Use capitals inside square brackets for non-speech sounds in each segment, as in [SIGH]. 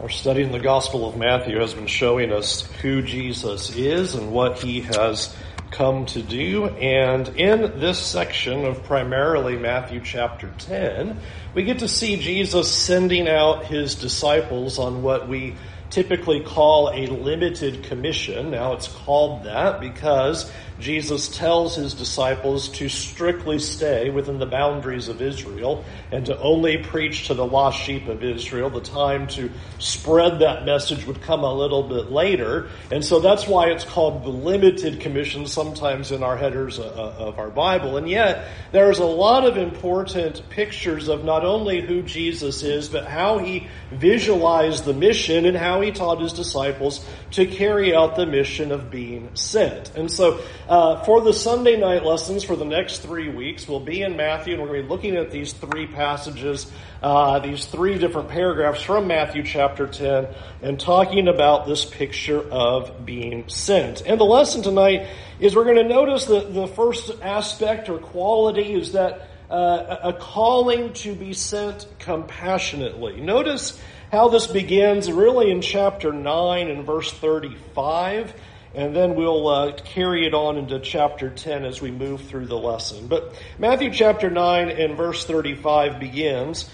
Our study in the Gospel of Matthew has been showing us who Jesus is and what he has come to do. And in this section of primarily Matthew chapter 10, we get to see Jesus sending out his disciples on what we typically call a limited commission. Now it's called that because Jesus tells his disciples to strictly stay within the boundaries of Israel and to only preach to the lost sheep of Israel. The time to spread that message would come a little bit later. And so that's why it's called the limited commission sometimes in our headers uh, uh, of our Bible. And yet there's a lot of important pictures of not only who Jesus is, but how he visualized the mission and how he taught his disciples to carry out the mission of being sent. And so uh, for the Sunday night lessons for the next three weeks, we'll be in Matthew, and we're going to be looking at these three passages, uh, these three different paragraphs from Matthew chapter 10, and talking about this picture of being sent. And the lesson tonight is we're going to notice that the first aspect or quality is that uh, a calling to be sent compassionately. Notice how this begins really in chapter 9 and verse 35 and then we'll uh, carry it on into chapter 10 as we move through the lesson. But Matthew chapter 9 and verse 35 begins,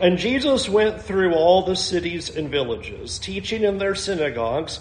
And Jesus went through all the cities and villages, teaching in their synagogues,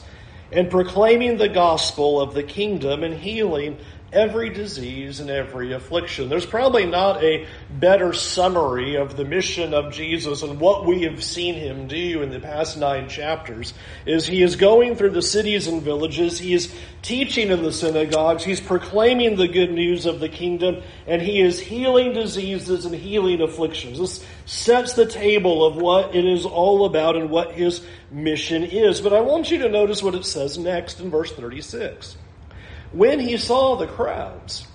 and proclaiming the gospel of the kingdom and healing every disease and every affliction. There's probably not a better summary of the mission of Jesus and what we have seen him do in the past nine chapters is he is going through the cities and villages. He is teaching in the synagogues. He's proclaiming the good news of the kingdom and he is healing diseases and healing afflictions. This sets the table of what it is all about and what his mission is. But I want you to notice what it says next in verse 36 when he saw the crowds,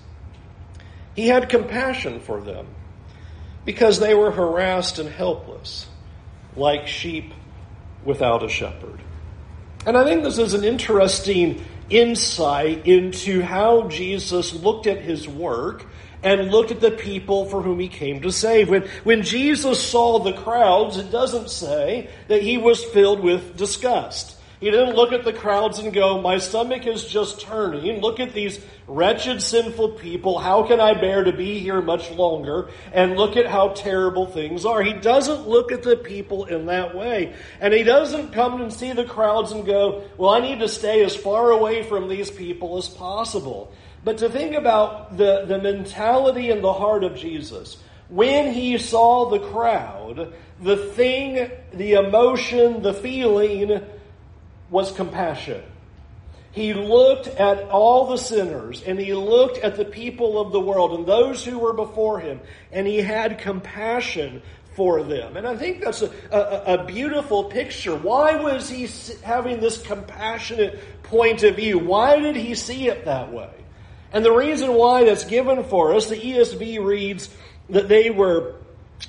he had compassion for them because they were harassed and helpless, like sheep without a shepherd. And I think this is an interesting insight into how Jesus looked at his work and looked at the people for whom he came to save. When, when Jesus saw the crowds, it doesn't say that he was filled with disgust. He didn't look at the crowds and go, My stomach is just turning. Look at these wretched, sinful people. How can I bear to be here much longer? And look at how terrible things are. He doesn't look at the people in that way. And he doesn't come and see the crowds and go, Well, I need to stay as far away from these people as possible. But to think about the, the mentality and the heart of Jesus, when he saw the crowd, the thing, the emotion, the feeling, was compassion. He looked at all the sinners and he looked at the people of the world and those who were before him and he had compassion for them. And I think that's a, a, a, beautiful picture. Why was he having this compassionate point of view? Why did he see it that way? And the reason why that's given for us, the ESV reads that they were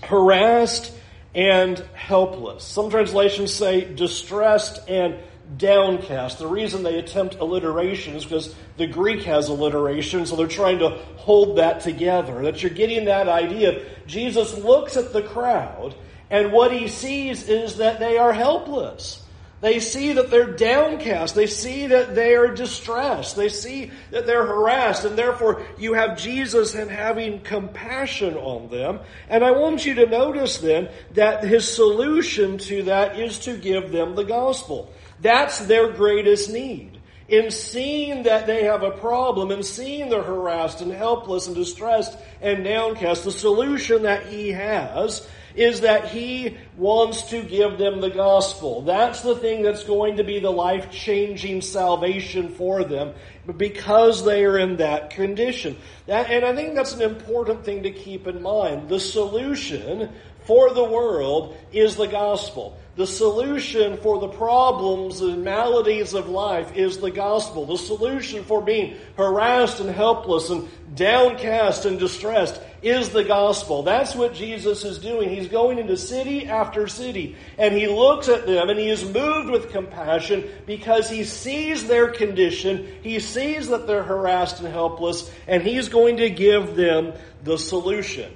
harassed and helpless. Some translations say distressed and downcast. The reason they attempt alliteration is because the Greek has alliteration, so they're trying to hold that together. That you're getting that idea. Jesus looks at the crowd, and what he sees is that they are helpless. They see that they're downcast. They see that they are distressed. They see that they're harassed. And therefore, you have Jesus and having compassion on them. And I want you to notice then that his solution to that is to give them the gospel. That's their greatest need. In seeing that they have a problem, in seeing they're harassed and helpless and distressed and downcast, the solution that he has is that he wants to give them the gospel. That's the thing that's going to be the life changing salvation for them because they are in that condition. That, and I think that's an important thing to keep in mind. The solution for the world is the gospel. The solution for the problems and maladies of life is the gospel. The solution for being harassed and helpless and downcast and distressed is the gospel. That's what Jesus is doing. He's going into city after city and he looks at them and he is moved with compassion because he sees their condition. He sees that they're harassed and helpless and he's going to give them the solution.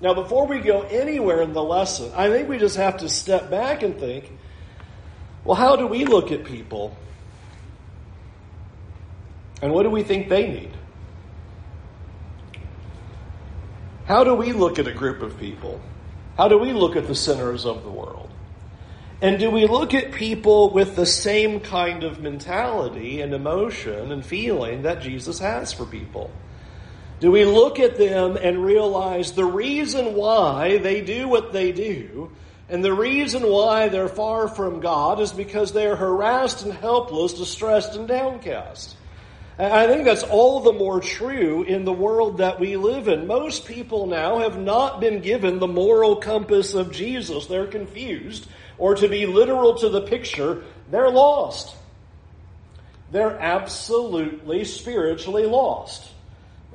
Now, before we go anywhere in the lesson, I think we just have to step back and think Well, how do we look at people? And what do we think they need? How do we look at a group of people? How do we look at the sinners of the world? And do we look at people with the same kind of mentality and emotion and feeling that Jesus has for people? Do we look at them and realize the reason why they do what they do and the reason why they're far from God is because they are harassed and helpless, distressed and downcast? I think that's all the more true in the world that we live in. Most people now have not been given the moral compass of Jesus. They're confused. Or to be literal to the picture, they're lost. They're absolutely spiritually lost.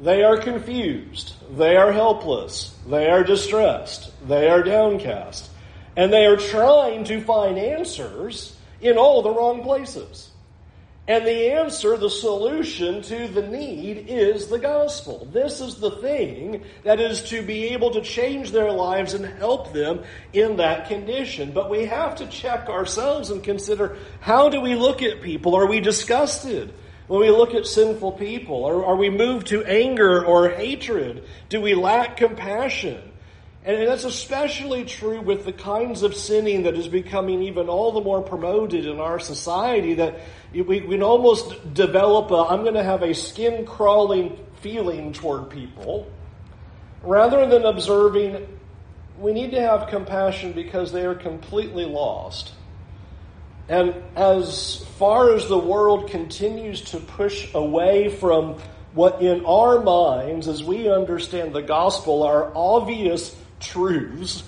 They are confused. They are helpless. They are distressed. They are downcast. And they are trying to find answers in all the wrong places. And the answer, the solution to the need is the gospel. This is the thing that is to be able to change their lives and help them in that condition. But we have to check ourselves and consider how do we look at people? Are we disgusted when we look at sinful people? Are, are we moved to anger or hatred? Do we lack compassion? And that's especially true with the kinds of sinning that is becoming even all the more promoted in our society that we can almost develop a, I'm going to have a skin crawling feeling toward people rather than observing we need to have compassion because they are completely lost. And as far as the world continues to push away from what in our minds, as we understand the gospel, are obvious truths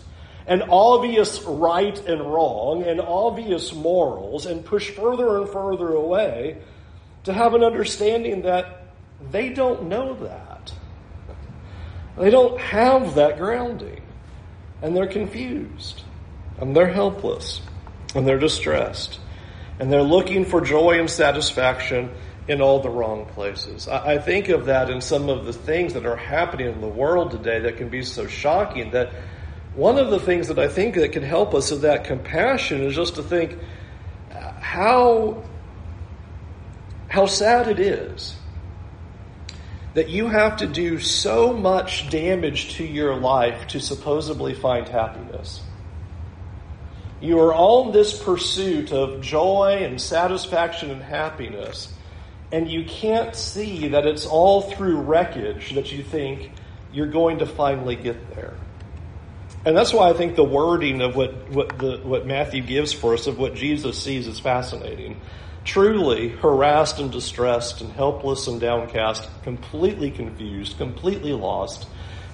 and obvious right and wrong and obvious morals and push further and further away to have an understanding that they don't know that. They don't have that grounding. And they're confused. And they're helpless. And they're distressed. And they're looking for joy and satisfaction in all the wrong places. I, think of that in some of the things that are happening in the world today that can be so shocking that one of the things that I think that can help us of that compassion is just to think how how sad it is that you have to do so much damage to your life to supposedly find happiness. You are on this pursuit of joy and satisfaction and happiness and you can't see that it's all through wreckage that you think you're going to finally get there. And that's why I think the wording of what, what, the, what Matthew gives for us of what Jesus sees is fascinating. Truly harassed and distressed and helpless and downcast, completely confused, completely lost.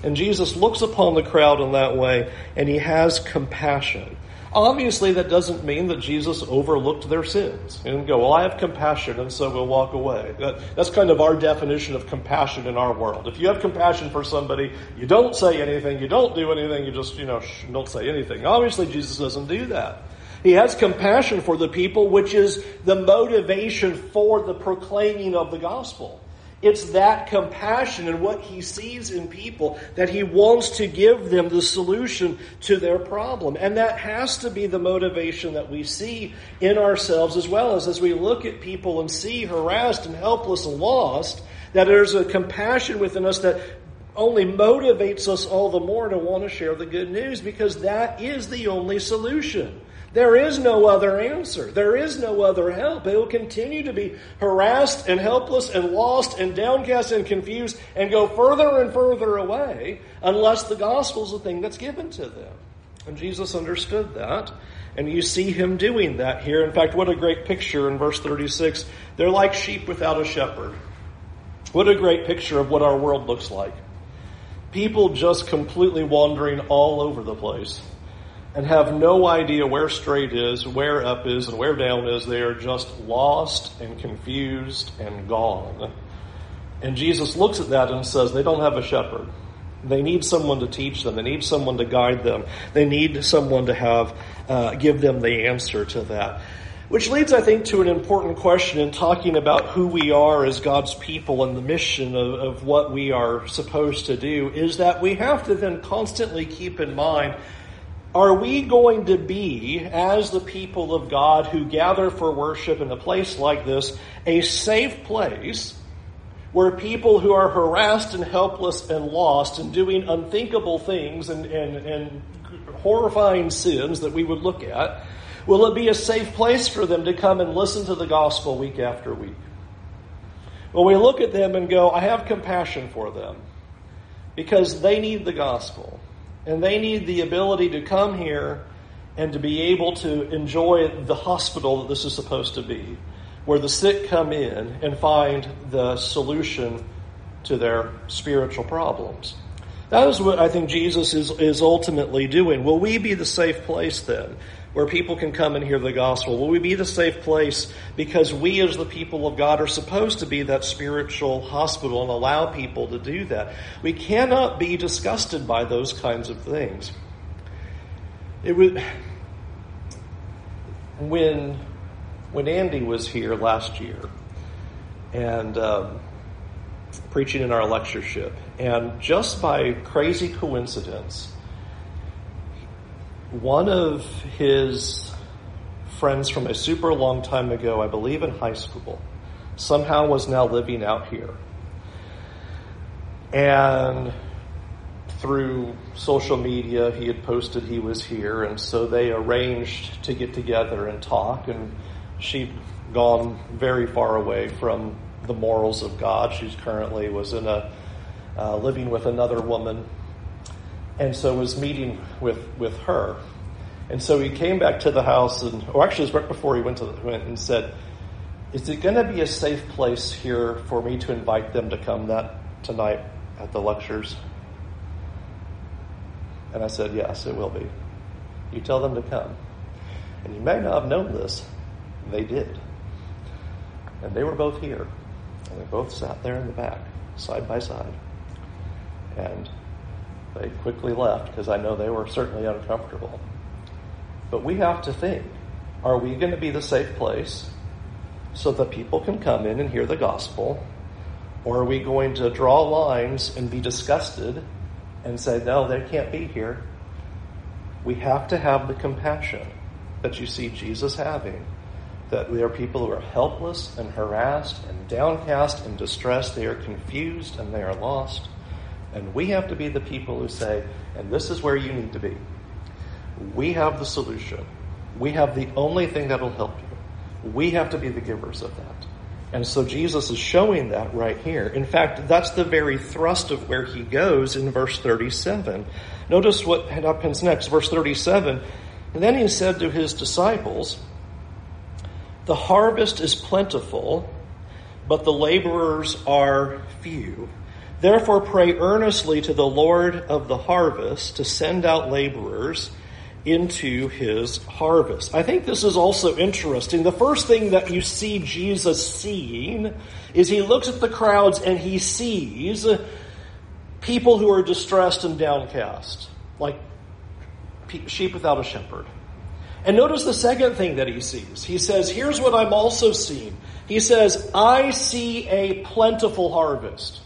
And Jesus looks upon the crowd in that way and he has compassion. Obviously, that doesn't mean that Jesus overlooked their sins and go, well, I have compassion, and so we'll walk away. That, that's kind of our definition of compassion in our world. If you have compassion for somebody, you don't say anything, you don't do anything, you just, you know, sh- don't say anything. Obviously, Jesus doesn't do that. He has compassion for the people, which is the motivation for the proclaiming of the gospel. It's that compassion and what he sees in people that he wants to give them the solution to their problem. And that has to be the motivation that we see in ourselves as well as as we look at people and see harassed and helpless and lost, that there's a compassion within us that only motivates us all the more to want to share the good news because that is the only solution. There is no other answer. There is no other help. They will continue to be harassed and helpless and lost and downcast and confused and go further and further away unless the gospel is the thing that's given to them. And Jesus understood that. And you see him doing that here. In fact, what a great picture in verse 36. They're like sheep without a shepherd. What a great picture of what our world looks like. People just completely wandering all over the place and have no idea where straight is, where up is, and where down is. They are just lost and confused and gone. And Jesus looks at that and says, they don't have a shepherd. They need someone to teach them. They need someone to guide them. They need someone to have, uh, give them the answer to that. Which leads, I think, to an important question in talking about who we are as God's people and the mission of, of what we are supposed to do is that we have to then constantly keep in mind Are we going to be, as the people of God who gather for worship in a place like this, a safe place where people who are harassed and helpless and lost and doing unthinkable things and, and, and horrifying sins that we would look at, will it be a safe place for them to come and listen to the gospel week after week? Will we look at them and go, I have compassion for them because they need the gospel and they need the ability to come here and to be able to enjoy the hospital that this is supposed to be where the sick come in and find the solution to their spiritual problems. That is what I think Jesus is, is ultimately doing. Will we be the safe place then, where people can come and hear the gospel? Will we be the safe place because we as the people of God are supposed to be that spiritual hospital and allow people to do that? We cannot be disgusted by those kinds of things. It would, when when Andy was here last year and um, preaching in our lectureship, and just by crazy coincidence, one of his friends from a super long time ago, I believe in high school, somehow was now living out here. And through social media, he had posted he was here, and so they arranged to get together and talk. And she'd gone very far away from the morals of God. She's currently was in a uh, living with another woman, and so was meeting with with her. And so he came back to the house, and or actually, it was right before he went to the, went and said, "Is it going to be a safe place here for me to invite them to come that tonight at the lectures?" And I said, "Yes, it will be. You tell them to come." And you may not have known this, they did. And they were both here. And they both sat there in the back, side by side. And they quickly left because I know they were certainly uncomfortable. But we have to think are we going to be the safe place so that people can come in and hear the gospel? Or are we going to draw lines and be disgusted and say, no, they can't be here? We have to have the compassion that you see Jesus having that there are people who are helpless and harassed and downcast and distressed. They are confused and they are lost. And we have to be the people who say, and this is where you need to be. We have the solution. We have the only thing that will help you. We have to be the givers of that. And so Jesus is showing that right here. In fact, that's the very thrust of where he goes in verse 37. Notice what happens next. Verse 37. And then he said to his disciples, the harvest is plentiful, but the laborers are few. Therefore, pray earnestly to the Lord of the harvest to send out laborers into his harvest. I think this is also interesting. The first thing that you see Jesus seeing is he looks at the crowds and he sees people who are distressed and downcast, like sheep without a shepherd. And notice the second thing that he sees. He says, Here's what I'm also seeing. He says, I see a plentiful harvest.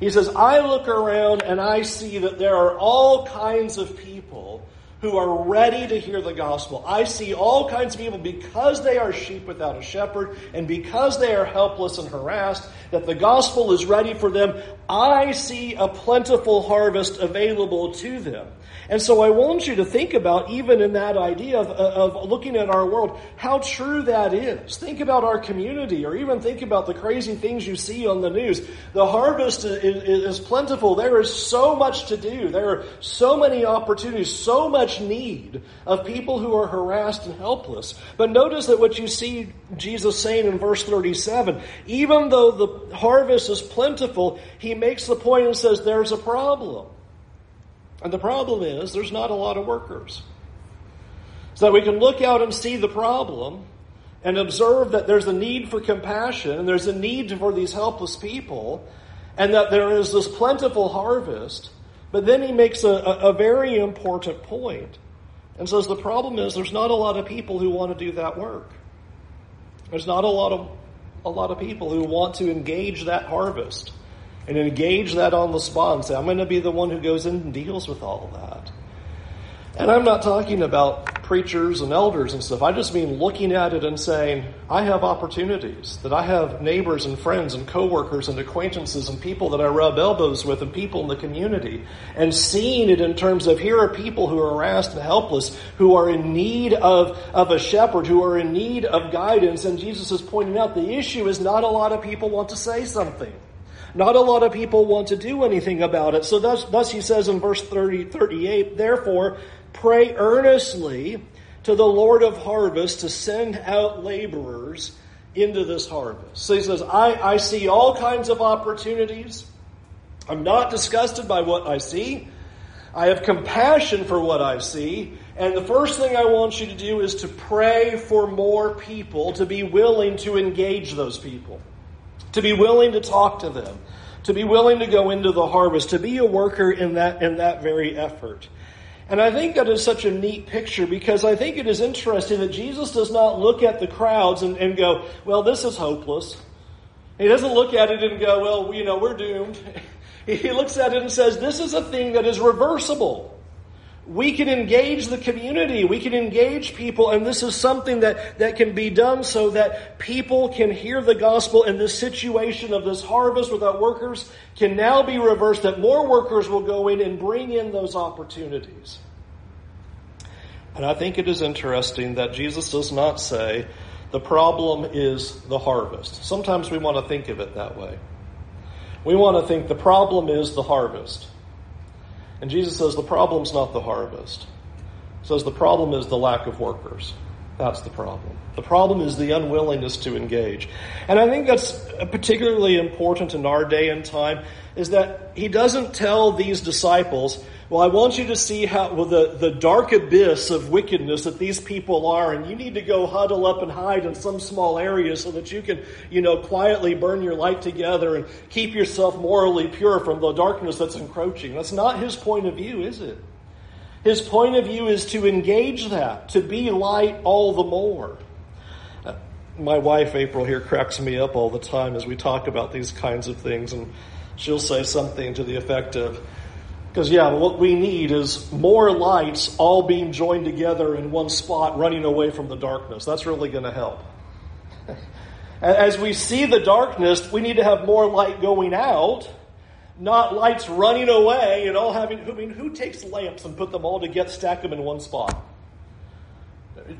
He says, I look around and I see that there are all kinds of people who are ready to hear the gospel. I see all kinds of people because they are sheep without a shepherd and because they are helpless and harassed, that the gospel is ready for them. I see a plentiful harvest available to them. And so I want you to think about, even in that idea of, uh, of looking at our world, how true that is. Think about our community, or even think about the crazy things you see on the news. The harvest is, is plentiful. There is so much to do. There are so many opportunities, so much need of people who are harassed and helpless. But notice that what you see Jesus saying in verse 37, even though the harvest is plentiful, he makes the point and says there's a problem. And the problem is there's not a lot of workers. So that we can look out and see the problem and observe that there's a need for compassion and there's a need for these helpless people and that there is this plentiful harvest. But then he makes a, a, a very important point and says the problem is there's not a lot of people who want to do that work. There's not a lot of a lot of people who want to engage that harvest and engage that on the spot and say, I'm going to be the one who goes in and deals with all of that. And I'm not talking about preachers and elders and stuff. I just mean looking at it and saying, I have opportunities, that I have neighbors and friends and coworkers and acquaintances and people that I rub elbows with and people in the community. And seeing it in terms of here are people who are harassed and helpless, who are in need of, of a shepherd, who are in need of guidance. And Jesus is pointing out the issue is not a lot of people want to say something. Not a lot of people want to do anything about it. So thus, thus he says in verse 30, 38, therefore, pray earnestly to the Lord of harvest to send out laborers into this harvest. So he says, I, I see all kinds of opportunities. I'm not disgusted by what I see. I have compassion for what I see. And the first thing I want you to do is to pray for more people, to be willing to engage those people to be willing to talk to them, to be willing to go into the harvest, to be a worker in that, in that very effort. And I think that is such a neat picture because I think it is interesting that Jesus does not look at the crowds and, and go, well, this is hopeless. He doesn't look at it and go, well, you know, we're doomed. [LAUGHS] He looks at it and says, this is a thing that is reversible we can engage the community, we can engage people, and this is something that, that can be done so that people can hear the gospel and this situation of this harvest without workers can now be reversed, that more workers will go in and bring in those opportunities. And I think it is interesting that Jesus does not say the problem is the harvest. Sometimes we want to think of it that way. We want to think the problem is the harvest. And Jesus says the problem's not the harvest. He says the problem is the lack of workers. That's the problem. The problem is the unwillingness to engage. And I think that's particularly important in our day and time is that he doesn't tell these disciples, well, I want you to see how well, the, the dark abyss of wickedness that these people are, and you need to go huddle up and hide in some small area so that you can, you know, quietly burn your light together and keep yourself morally pure from the darkness that's encroaching. That's not his point of view, is it? His point of view is to engage that, to be light all the more. My wife, April, here cracks me up all the time as we talk about these kinds of things, and she'll say something to the effect of, because, yeah, what we need is more lights all being joined together in one spot, running away from the darkness. That's really going to help. [LAUGHS] As we see the darkness, we need to have more light going out, not lights running away and all having. I mean, who takes lamps and put them all together, stack them in one spot?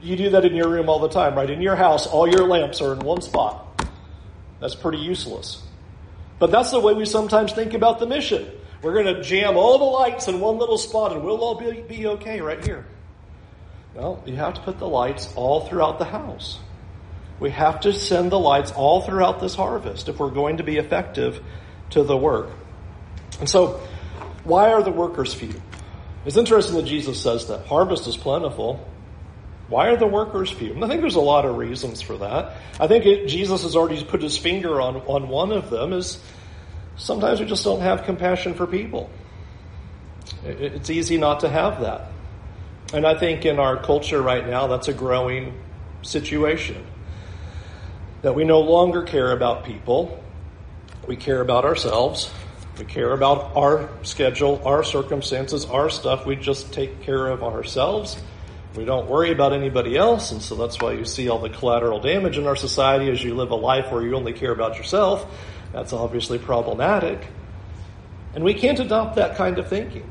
You do that in your room all the time, right? In your house, all your lamps are in one spot. That's pretty useless. But that's the way we sometimes think about the mission. We're going to jam all the lights in one little spot and we'll all be, be okay right here. Well, you have to put the lights all throughout the house. We have to send the lights all throughout this harvest if we're going to be effective to the work. And so, why are the workers few? It's interesting that Jesus says that harvest is plentiful. Why are the workers few? And I think there's a lot of reasons for that. I think it, Jesus has already put his finger on, on one of them is sometimes we just don't have compassion for people. It, it's easy not to have that. And I think in our culture right now, that's a growing situation. That we no longer care about people. We care about ourselves. We care about our schedule, our circumstances, our stuff. We just take care of ourselves we don't worry about anybody else, and so that's why you see all the collateral damage in our society as you live a life where you only care about yourself. That's obviously problematic. And we can't adopt that kind of thinking.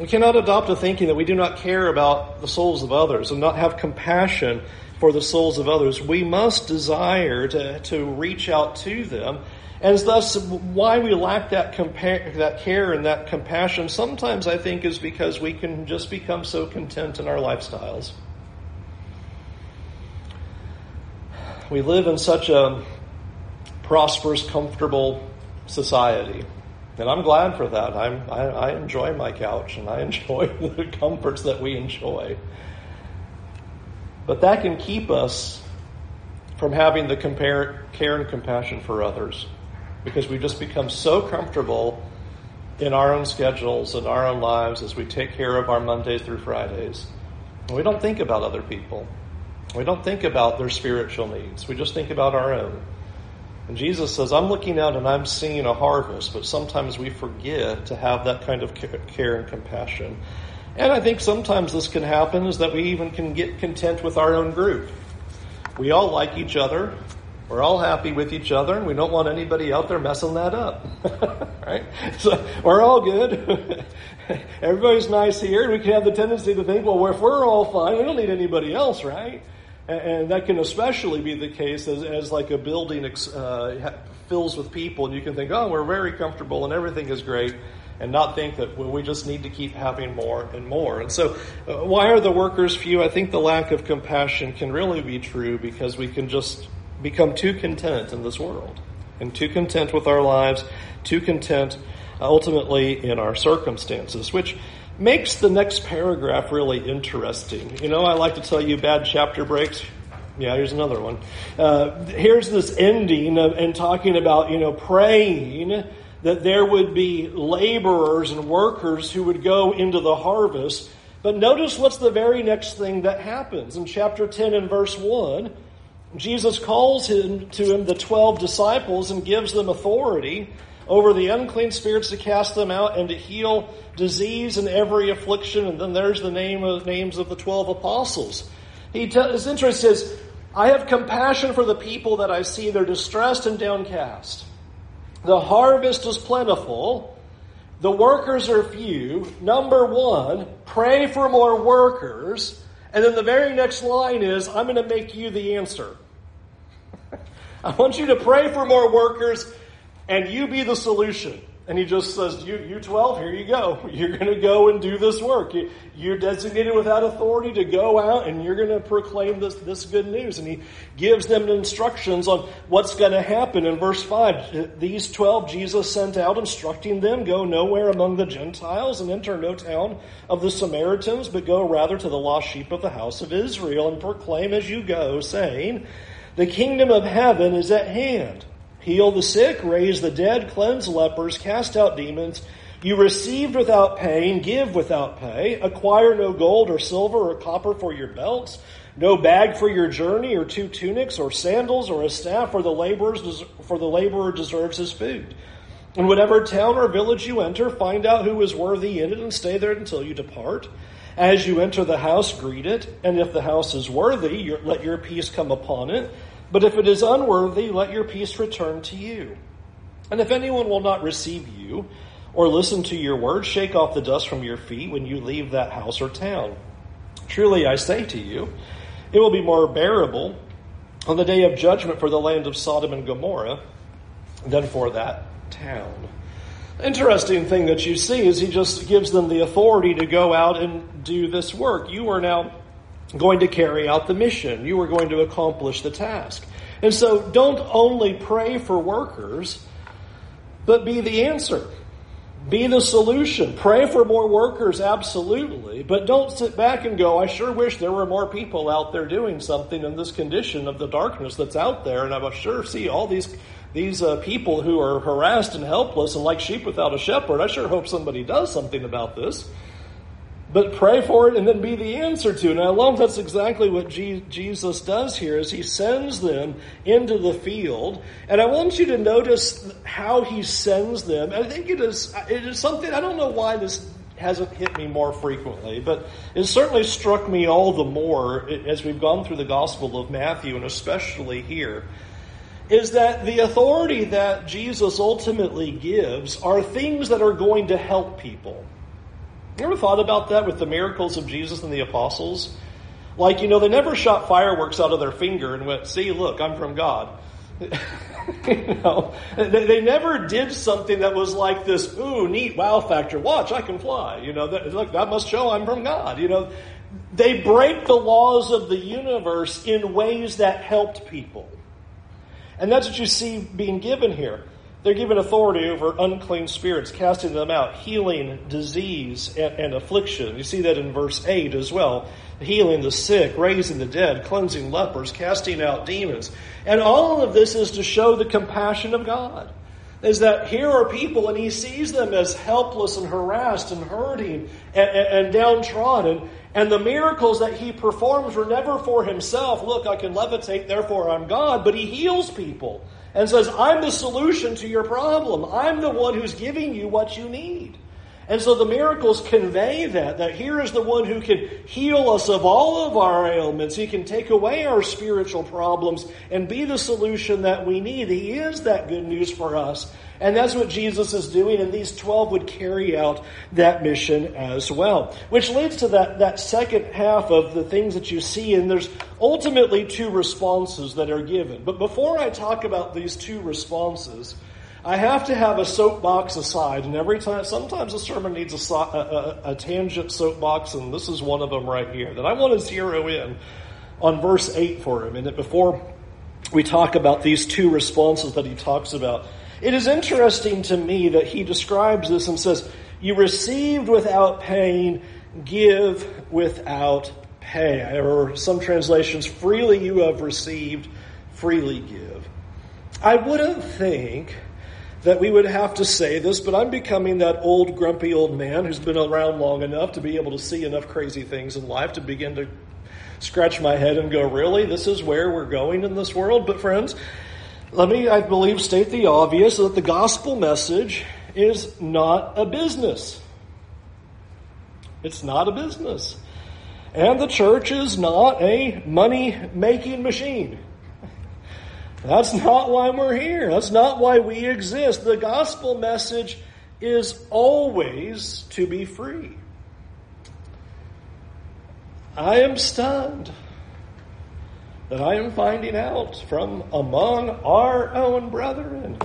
We cannot adopt a thinking that we do not care about the souls of others and not have compassion for the souls of others. We must desire to, to reach out to them and thus, why we lack that, compa- that care and that compassion sometimes I think is because we can just become so content in our lifestyles. We live in such a prosperous, comfortable society. And I'm glad for that. I'm, I, I enjoy my couch and I [LAUGHS] enjoy the comforts that we enjoy. But that can keep us from having the compare, care and compassion for others because we just become so comfortable in our own schedules and our own lives as we take care of our Mondays through Fridays. we don't think about other people. We don't think about their spiritual needs. We just think about our own. And Jesus says, I'm looking out and I'm seeing a harvest, but sometimes we forget to have that kind of care and compassion. And I think sometimes this can happen is that we even can get content with our own group. We all like each other. We're all happy with each other, and we don't want anybody out there messing that up. [LAUGHS] right? So we're all good. [LAUGHS] Everybody's nice here, and we can have the tendency to think, well, if we're all fine, we don't need anybody else, right? And, that can especially be the case as, as like a building uh, fills with people, and you can think, oh, we're very comfortable and everything is great and not think that well, we just need to keep having more and more. And so, uh, why are the workers few? I think the lack of compassion can really be true because we can just become too content in this world and too content with our lives, too content uh, ultimately in our circumstances, which makes the next paragraph really interesting. You know, I like to tell you bad chapter breaks. Yeah, here's another one. Uh, here's this ending of, and talking about, you know, praying that there would be laborers and workers who would go into the harvest. But notice what's the very next thing that happens. In chapter 10 and verse 1, Jesus calls him to him the 12 disciples and gives them authority over the unclean spirits to cast them out and to heal disease and every affliction. And then there's the name of names of the 12 apostles. He t- his interest is, I have compassion for the people that I see. They're distressed and downcast. The harvest is plentiful. The workers are few. Number one, pray for more workers. And then the very next line is, I'm going to make you the answer. [LAUGHS] I want you to pray for more workers and you be the solution. And he just says, you, you 12, here you go. [LAUGHS] You're going to go and do this work. You, you're designated without authority to go out and you're going to proclaim this, this good news. And he gives them instructions on what's going to happen. In verse 5, uh, these 12 Jesus sent out, instructing them, Go nowhere among the Gentiles and enter no town of the Samaritans, but go rather to the lost sheep of the house of Israel and proclaim as you go, saying, The kingdom of heaven is at hand heal the sick, raise the dead, cleanse lepers, cast out demons. You received without paying, give without pay, acquire no gold or silver or copper for your belts, no bag for your journey, or two tunics, or sandals, or a staff, for the laborers for the laborer deserves his food. In whatever town or village you enter, find out who is worthy in it, and stay there until you depart. As you enter the house, greet it, and if the house is worthy, let your peace come upon it. But if it is unworthy, let your peace return to you. And if anyone will not receive you or listen to your words, shake off the dust from your feet when you leave that house or town. Truly I say to you, it will be more bearable on the day of judgment for the land of Sodom and Gomorrah than for that town. Interesting thing that you see is he just gives them the authority to go out and do this work. You are now going to carry out the mission. You are going to accomplish the task. And so don't only pray for workers, but be the answer. Be the solution. Pray for more workers, absolutely. But don't sit back and go, I sure wish there were more people out there doing something in this condition of the darkness that's out there. And I sure see all these, these uh, people who are harassed and helpless and like sheep without a shepherd. I sure hope somebody does something about this but pray for it and then be the answer to it. And I love that's exactly what Jesus does here is he sends them into the field. And I want you to notice how he sends them. I think it is, it is something, I don't know why this hasn't hit me more frequently, but it certainly struck me all the more as we've gone through the Gospel of Matthew and especially here is that the authority that Jesus ultimately gives are things that are going to help people. You ever thought about that with the miracles of Jesus and the apostles? Like, you know, they never shot fireworks out of their finger and went, see, look, I'm from God. [LAUGHS] you know, they, they, never did something that was like this, ooh, neat wow factor. Watch, I can fly. You know, that, look, that must show I'm from God. You know, they break the laws of the universe in ways that helped people. And that's what you see being given here. They're given authority over unclean spirits, casting them out, healing disease and, and, affliction. You see that in verse 8 as well. Healing the sick, raising the dead, cleansing lepers, casting out demons. And all of this is to show the compassion of God. Is that here are people and he sees them as helpless and harassed and hurting and, and, and downtrodden. And the miracles that he performs were never for himself. Look, I can levitate, therefore I'm God. But he heals people and says, I'm the solution to your problem. I'm the one who's giving you what you need. And so the miracles convey that, that here is the one who can heal us of all of our ailments. He can take away our spiritual problems and be the solution that we need. He is that good news for us. And that's what Jesus is doing, and these 12 would carry out that mission as well. Which leads to that, that second half of the things that you see, and there's ultimately two responses that are given. But before I talk about these two responses, I have to have a soapbox aside, and every time, sometimes a sermon needs a, a, a, tangent soapbox, and this is one of them right here, that I want to zero in on verse 8 for a minute before we talk about these two responses that he talks about. It is interesting to me that he describes this and says, You received without pain, give without pay. Or some translations, freely you have received, freely give. I wouldn't think that we would have to say this, but I'm becoming that old, grumpy old man who's been around long enough to be able to see enough crazy things in life to begin to scratch my head and go, really? This is where we're going in this world? But, friends, let me, I believe, state the obvious that the gospel message is not a business. It's not a business. And the church is not a money making machine. That's not why we're here. That's not why we exist. The gospel message is always to be free. I am stunned that I am finding out from among our own brethren.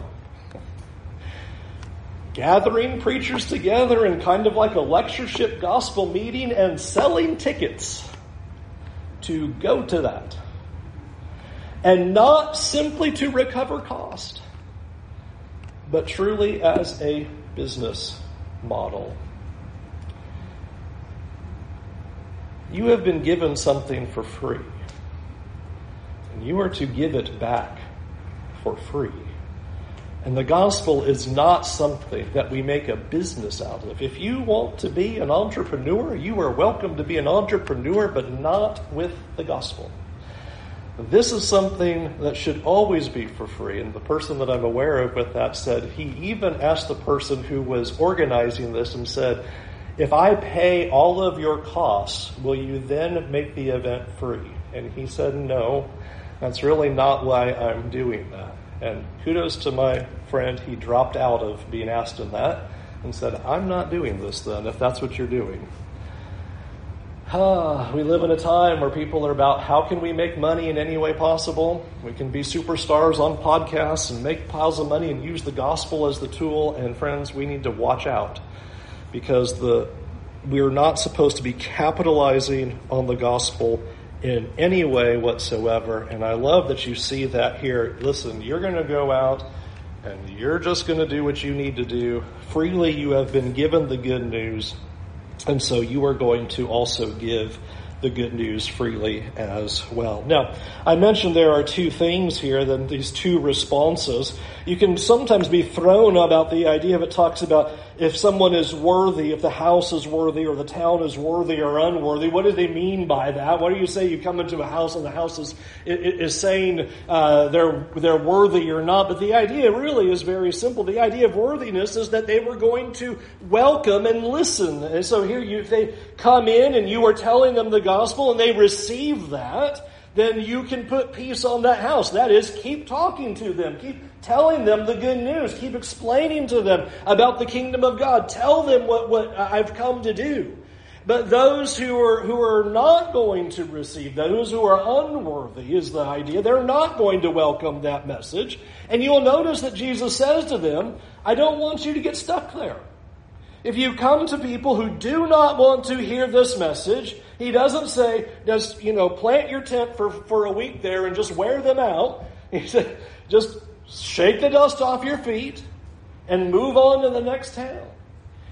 Gathering preachers together in kind of like a lectureship gospel meeting and selling tickets to go to that and not simply to recover cost, but truly as a business model. You have been given something for free, you are to give it back for free. And the gospel is not something that we make a business out of. If you want to be an entrepreneur, you are welcome to be an entrepreneur, but not with the gospel. This is something that should always be for free. And the person that I'm aware of with that said, he even asked the person who was organizing this and said, if I pay all of your costs, will you then make the event free? And he said, no, that's really not why I'm doing that. And kudos to my friend, he dropped out of being asked in that and said, I'm not doing this then, if that's what you're doing. Ah, we live in a time where people are about how can we make money in any way possible. We can be superstars on podcasts and make piles of money and use the gospel as the tool. And friends, we need to watch out because the we are not supposed to be capitalizing on the gospel in any way whatsoever. And I love that you see that here. Listen, you're going to go out and you're just going to do what you need to do. Freely you have been given the good news and so you are going to also give the good news freely as well. Now, I mentioned there are two things here, then these two responses. You can sometimes be thrown about the idea of it talks about if someone is worthy, if the house is worthy or the town is worthy or unworthy. What do they mean by that? What do you say you come into a house and the house is, is saying uh, they're, they're worthy or not? But the idea really is very simple. The idea of worthiness is that they were going to welcome and listen. And so here you, they come in and you are telling them the gospel and they receive that, then you can put peace on that house. That is, keep talking to them. Keep telling them the good news. Keep explaining to them about the kingdom of God. Tell them what, what I've come to do. But those who are, who are not going to receive, those who are unworthy is the idea. They're not going to welcome that message. And you'll notice that Jesus says to them, I don't want you to get stuck there. If you come to people who do not want to hear this message, he doesn't say, just, you know, plant your tent for, for a week there and just wear them out. [LAUGHS] He said, just shake the dust off your feet and move on to the next town.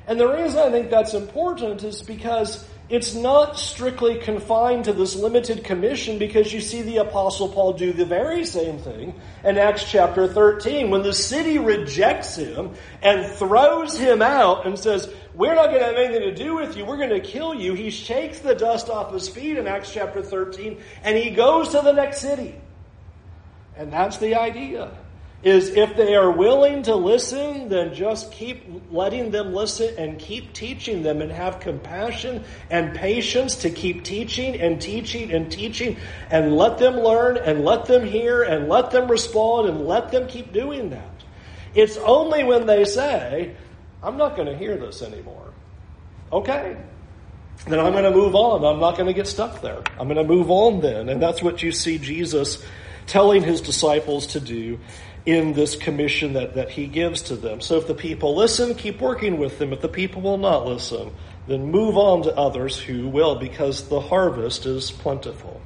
And the reason I think that's important is because it's not strictly confined to this limited commission because you see the apostle Paul do the very same thing in Acts chapter 13 when the city rejects him and throws him out and says, we're not going to have anything to do with you. We're going to kill you. He shakes the dust off his feet in Acts chapter 13 and he goes to the next city. And that's the idea. Is if they are willing to listen, then just keep letting them listen and keep teaching them and have compassion and patience to keep teaching and teaching and teaching and let them learn and let them hear and let them respond and let them keep doing that. It's only when they say, I'm not going to hear this anymore. Okay. Then I'm going to move on. I'm not going to get stuck there. I'm going to move on then. And that's what you see Jesus telling his disciples to do in this commission that, that he gives to them. So if the people listen, keep working with them. If the people will not listen, then move on to others who will, because the harvest is plentiful.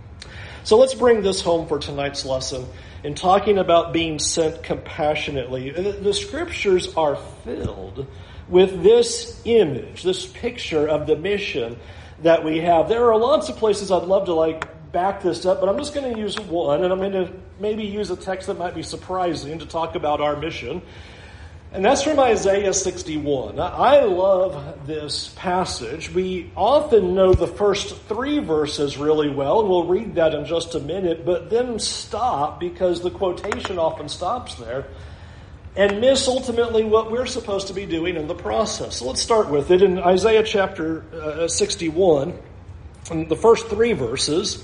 So let's bring this home for tonight's lesson in talking about being sent compassionately. The scriptures are filled with this image, this picture of the mission that we have. There are lots of places I'd love to like back this up, but I'm just going to use one, and I'm going to maybe use a text that might be surprising to talk about our mission. And that's from Isaiah 61. I love this passage. We often know the first three verses really well, and we'll read that in just a minute, but then stop because the quotation often stops there and miss ultimately what we're supposed to be doing in the process. So let's start with it in Isaiah chapter uh, 61, in the first three verses.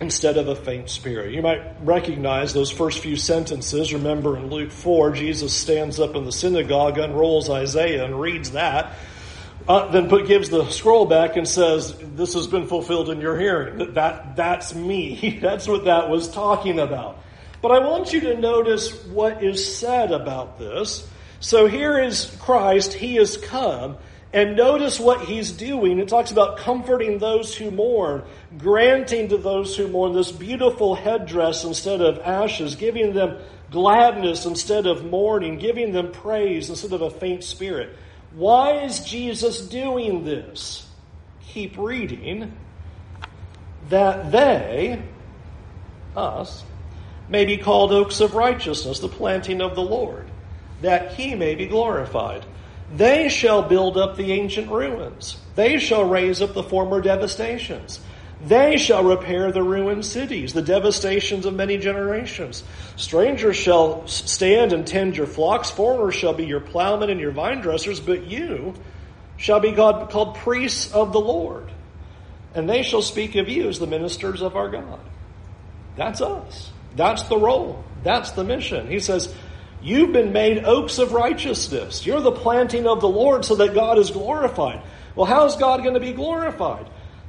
instead of a faint spirit. You might recognize those first few sentences. Remember in Luke 4, Jesus stands up in the synagogue, unrolls Isaiah, and reads that. Uh, then put, gives the scroll back and says, This has been fulfilled in your hearing. That, that, that's me. [LAUGHS] that's what that was talking about. But I want you to notice what is said about this. So here is Christ. He has come. And notice what he's doing. It talks about comforting those who mourn, granting to those who mourn this beautiful headdress instead of ashes, giving them gladness instead of mourning, giving them praise instead of a faint spirit. Why is Jesus doing this? Keep reading. That they, us, may be called oaks of righteousness, the planting of the Lord, that he may be glorified. They shall build up the ancient ruins. They shall raise up the former devastations. They shall repair the ruined cities, the devastations of many generations. Strangers shall stand and tend your flocks. Foreigners shall be your plowmen and your vine dressers, but you shall be God, called priests of the Lord. And they shall speak of you as the ministers of our God. That's us. That's the role. That's the mission. He says, You've been made oaks of righteousness. You're the planting of the Lord so that God is glorified. Well, how is God going to be glorified?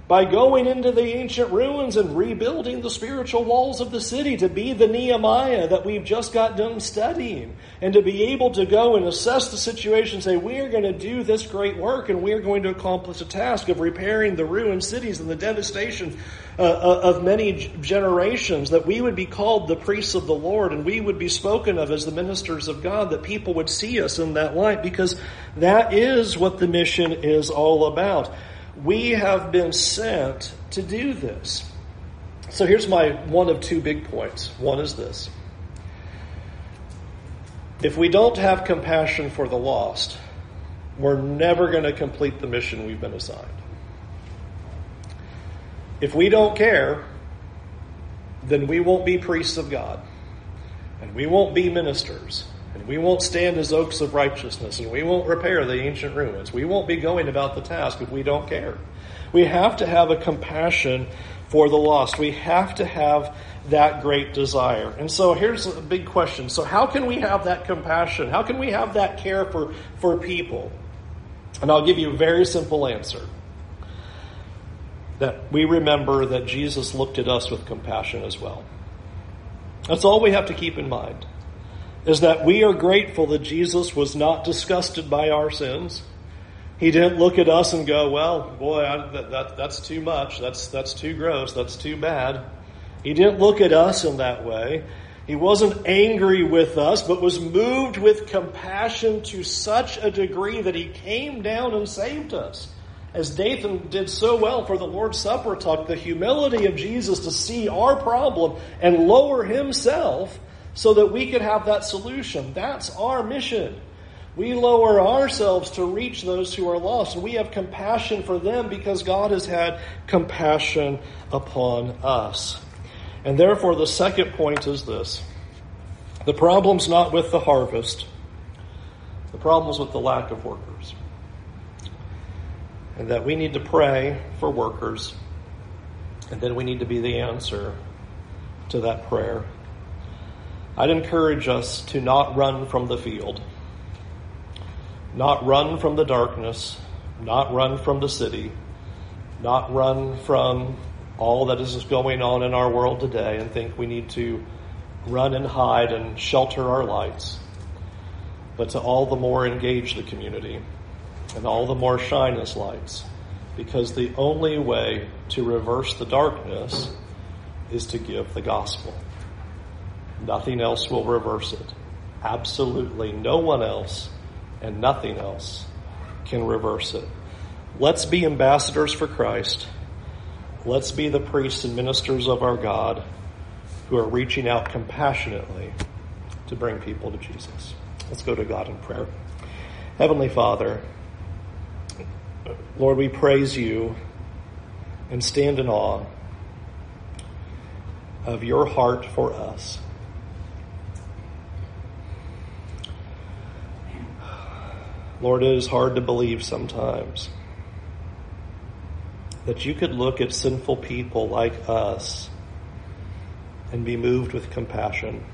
By going into the ancient ruins and rebuilding the spiritual walls of the city to be the Nehemiah that we've just got done studying. And to be able to go and assess the situation and say, we are going to do this great work and we are going to accomplish a task of repairing the ruined cities and the devastation uh, uh, of many generations, that we would be called the priests of the Lord and we would be spoken of as the ministers of God, that people would see us in that light because that is what the mission is all about. We have been sent to do this. So here's my one of two big points. One is this. If we don't have compassion for the lost, we're never going to complete the mission we've been assigned. If we don't care, then we won't be priests of God, and we won't be ministers, and we won't stand as oaks of righteousness, and we won't repair the ancient ruins. We won't be going about the task if we don't care. We have to have a compassion for the lost. We have to have that great desire. And so here's a big question. So how can we have that compassion? How can we have that care for, for people? And I'll give you a very simple answer that we remember that Jesus looked at us with compassion as well. That's all we have to keep in mind. Is that we are grateful that Jesus was not disgusted by our sins. He didn't look at us and go, "Well, boy, I, that, that, that's too much. That's that's too gross. That's too bad." He didn't look at us in that way. He wasn't angry with us, but was moved with compassion to such a degree that he came down and saved us. As Dathan did so well for the Lord's Supper talk, the humility of Jesus to see our problem and lower himself so that we could have that solution. That's our mission. We lower ourselves to reach those who are lost, and we have compassion for them because God has had compassion upon us. And therefore, the second point is this the problem's not with the harvest, the problem's with the lack of workers. And that we need to pray for workers, and then we need to be the answer to that prayer. I'd encourage us to not run from the field not run from the darkness, not run from the city, not run from all that is going on in our world today and think we need to run and hide and shelter our lights, but to all the more engage the community and all the more shine as lights. Because the only way to reverse the darkness is to give the gospel. Nothing else will reverse it. Absolutely no one else and nothing else can reverse it. Let's be ambassadors for Christ. Let's be the priests and ministers of our God who are reaching out compassionately to bring people to Jesus. Let's go to God in prayer. Heavenly Father, Lord, we praise you and stand in awe of your heart for us. Lord, it is hard to believe sometimes that you could look at sinful people like us and be moved with compassion.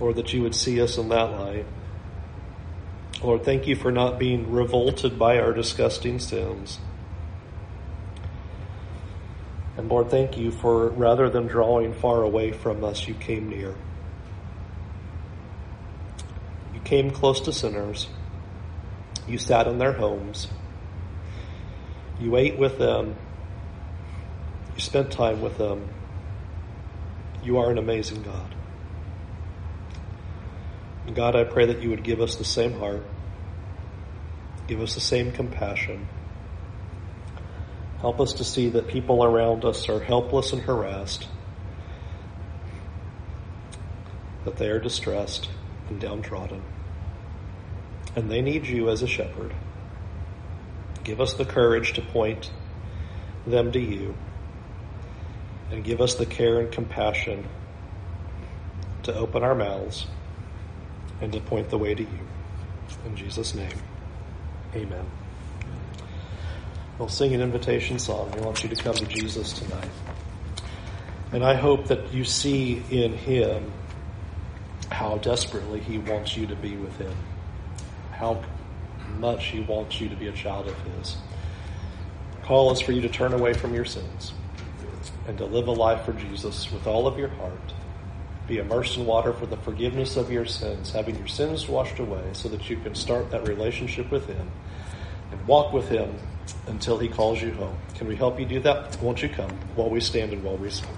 Lord, that you would see us in that light. Lord, thank you for not being revolted by our disgusting sins. And Lord, thank you for rather than drawing far away from us, you came near. You came close to sinners. You sat in their homes. You ate with them. You spent time with them. You are an amazing God. God, I pray that you would give us the same heart, give us the same compassion. Help us to see that people around us are helpless and harassed, that they are distressed and downtrodden and they need you as a shepherd. Give us the courage to point them to you, and give us the care and compassion to open our mouths and to point the way to you. In Jesus' name, amen. We'll sing an invitation song. We want you to come to Jesus tonight. And I hope that you see in him how desperately he wants you to be with him how much He wants you to be a child of His. The call is for you to turn away from your sins and to live a life for Jesus with all of your heart. Be immersed in water for the forgiveness of your sins, having your sins washed away so that you can start that relationship with Him and walk with Him until He calls you home. Can we help you do that? Won't you come while we stand and while we sing?